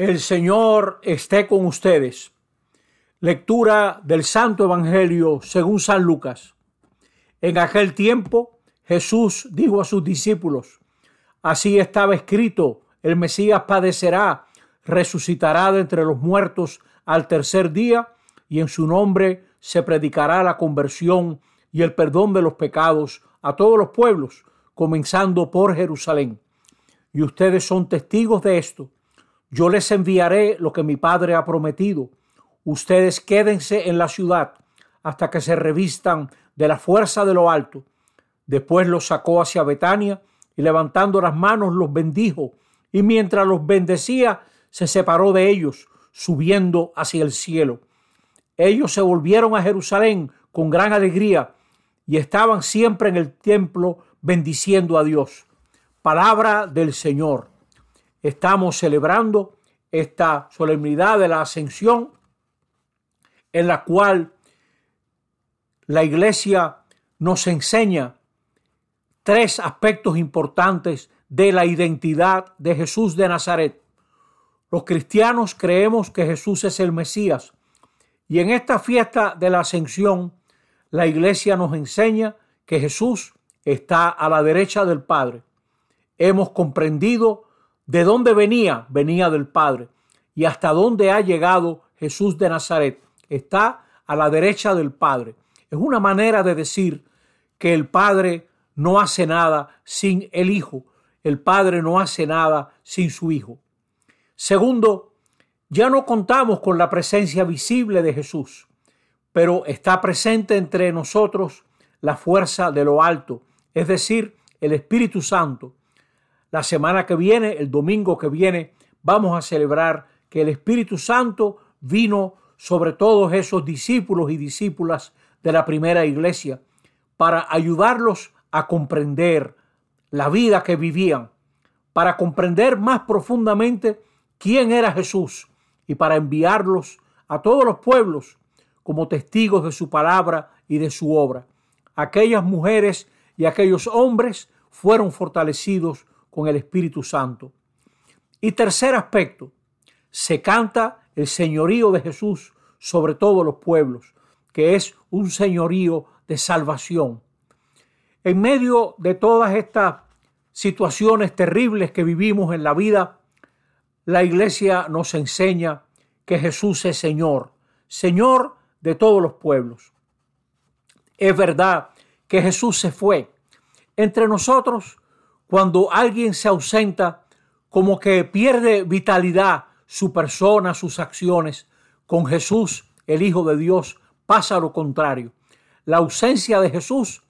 El Señor esté con ustedes. Lectura del Santo Evangelio según San Lucas. En aquel tiempo Jesús dijo a sus discípulos, así estaba escrito, el Mesías padecerá, resucitará de entre los muertos al tercer día, y en su nombre se predicará la conversión y el perdón de los pecados a todos los pueblos, comenzando por Jerusalén. Y ustedes son testigos de esto. Yo les enviaré lo que mi Padre ha prometido. Ustedes quédense en la ciudad hasta que se revistan de la fuerza de lo alto. Después los sacó hacia Betania y levantando las manos los bendijo. Y mientras los bendecía, se separó de ellos, subiendo hacia el cielo. Ellos se volvieron a Jerusalén con gran alegría y estaban siempre en el templo bendiciendo a Dios. Palabra del Señor estamos celebrando esta solemnidad de la ascensión en la cual la iglesia nos enseña tres aspectos importantes de la identidad de Jesús de Nazaret. Los cristianos creemos que Jesús es el Mesías y en esta fiesta de la ascensión la iglesia nos enseña que Jesús está a la derecha del Padre. Hemos comprendido de dónde venía, venía del Padre. Y hasta dónde ha llegado Jesús de Nazaret. Está a la derecha del Padre. Es una manera de decir que el Padre no hace nada sin el Hijo. El Padre no hace nada sin su Hijo. Segundo, ya no contamos con la presencia visible de Jesús, pero está presente entre nosotros la fuerza de lo alto, es decir, el Espíritu Santo, la semana que viene, el domingo que viene, vamos a celebrar que el Espíritu Santo vino sobre todos esos discípulos y discípulas de la primera iglesia para ayudarlos a comprender la vida que vivían, para comprender más profundamente quién era Jesús y para enviarlos a todos los pueblos como testigos de su palabra y de su obra. Aquellas mujeres y aquellos hombres fueron fortalecidos con el Espíritu Santo. Y tercer aspecto, se canta el señorío de Jesús sobre todos los pueblos, que es un señorío de salvación. En medio de todas estas situaciones terribles que vivimos en la vida, la iglesia nos enseña que Jesús es Señor, Señor de todos los pueblos. Es verdad que Jesús se fue. Entre nosotros cuando alguien se ausenta, como que pierde vitalidad su persona, sus acciones. Con Jesús, el Hijo de Dios, pasa lo contrario. La ausencia de Jesús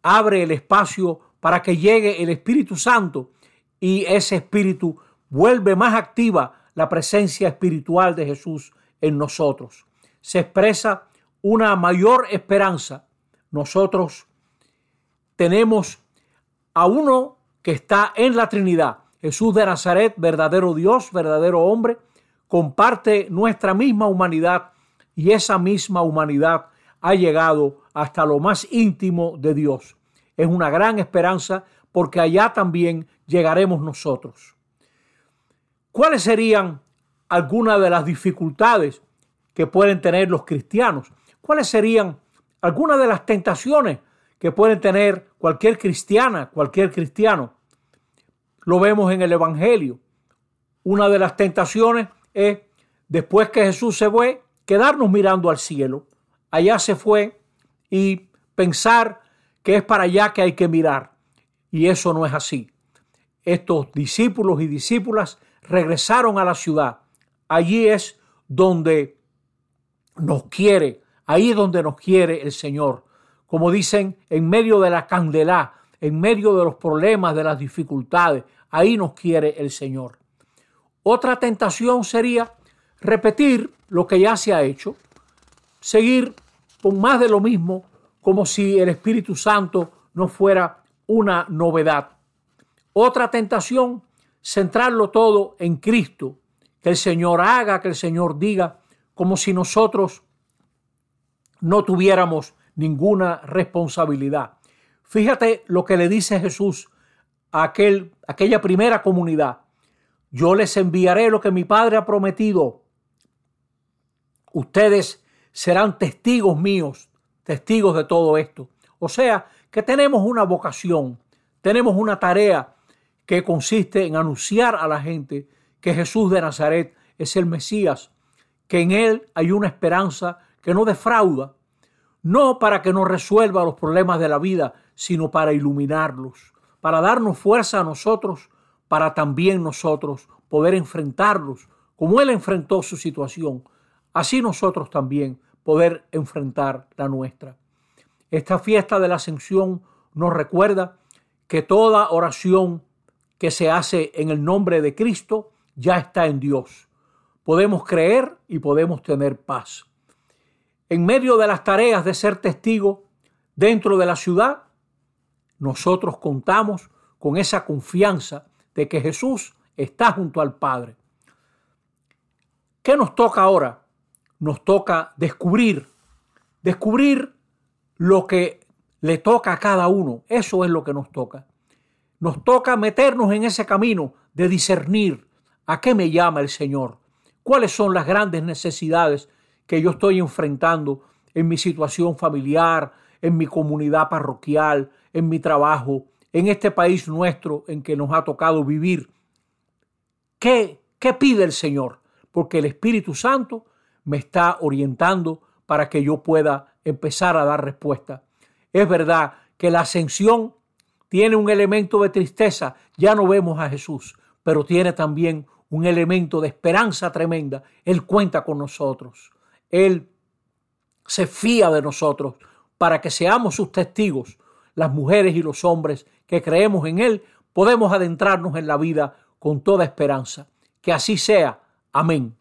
abre el espacio para que llegue el Espíritu Santo y ese Espíritu vuelve más activa la presencia espiritual de Jesús en nosotros. Se expresa una mayor esperanza. Nosotros tenemos a uno que está en la Trinidad. Jesús de Nazaret, verdadero Dios, verdadero hombre, comparte nuestra misma humanidad y esa misma humanidad ha llegado hasta lo más íntimo de Dios. Es una gran esperanza porque allá también llegaremos nosotros. ¿Cuáles serían algunas de las dificultades que pueden tener los cristianos? ¿Cuáles serían algunas de las tentaciones que pueden tener cualquier cristiana, cualquier cristiano. Lo vemos en el Evangelio. Una de las tentaciones es, después que Jesús se fue, quedarnos mirando al cielo. Allá se fue y pensar que es para allá que hay que mirar. Y eso no es así. Estos discípulos y discípulas regresaron a la ciudad. Allí es donde nos quiere, ahí es donde nos quiere el Señor como dicen, en medio de la candela, en medio de los problemas, de las dificultades. Ahí nos quiere el Señor. Otra tentación sería repetir lo que ya se ha hecho, seguir con más de lo mismo, como si el Espíritu Santo no fuera una novedad. Otra tentación, centrarlo todo en Cristo, que el Señor haga, que el Señor diga, como si nosotros no tuviéramos ninguna responsabilidad. Fíjate lo que le dice Jesús a aquel, aquella primera comunidad. yo les enviaré lo que mi Padre ha prometido. Ustedes serán testigos míos, testigos de todo esto. O sea, que tenemos una vocación, tenemos una tarea que consiste en anunciar a la gente que Jesús de Nazaret es el Mesías, que en Él hay una esperanza que no defrauda, no para que nos resuelva los problemas de la vida, sino para iluminarlos, para darnos fuerza a nosotros, para también nosotros poder enfrentarlos, como Él enfrentó su situación, así nosotros también poder enfrentar la nuestra. Esta fiesta de la ascensión nos recuerda que toda oración que se hace en el nombre de Cristo ya está en Dios. Podemos creer y podemos tener paz. En medio de las tareas de ser testigo dentro de la ciudad, nosotros contamos con esa confianza de que Jesús está junto al Padre. ¿Qué nos toca ahora? Nos toca descubrir, descubrir lo que le toca a cada uno. Eso es lo que nos toca. Nos toca meternos en ese camino de discernir a qué me llama el Señor, cuáles son las grandes necesidades que yo estoy enfrentando en mi situación familiar, en mi comunidad parroquial, en mi trabajo, en este país nuestro en que nos ha tocado vivir. ¿Qué, qué pide el Señor? Porque el Espíritu Santo me está orientando para que yo pueda empezar a dar respuesta. Es verdad que la ascensión tiene un elemento de tristeza, ya no vemos a Jesús, pero tiene también un elemento de esperanza tremenda. Él cuenta con nosotros. Él se fía de nosotros para que seamos sus testigos, las mujeres y los hombres que creemos en Él, podemos adentrarnos en la vida con toda esperanza. Que así sea. Amén.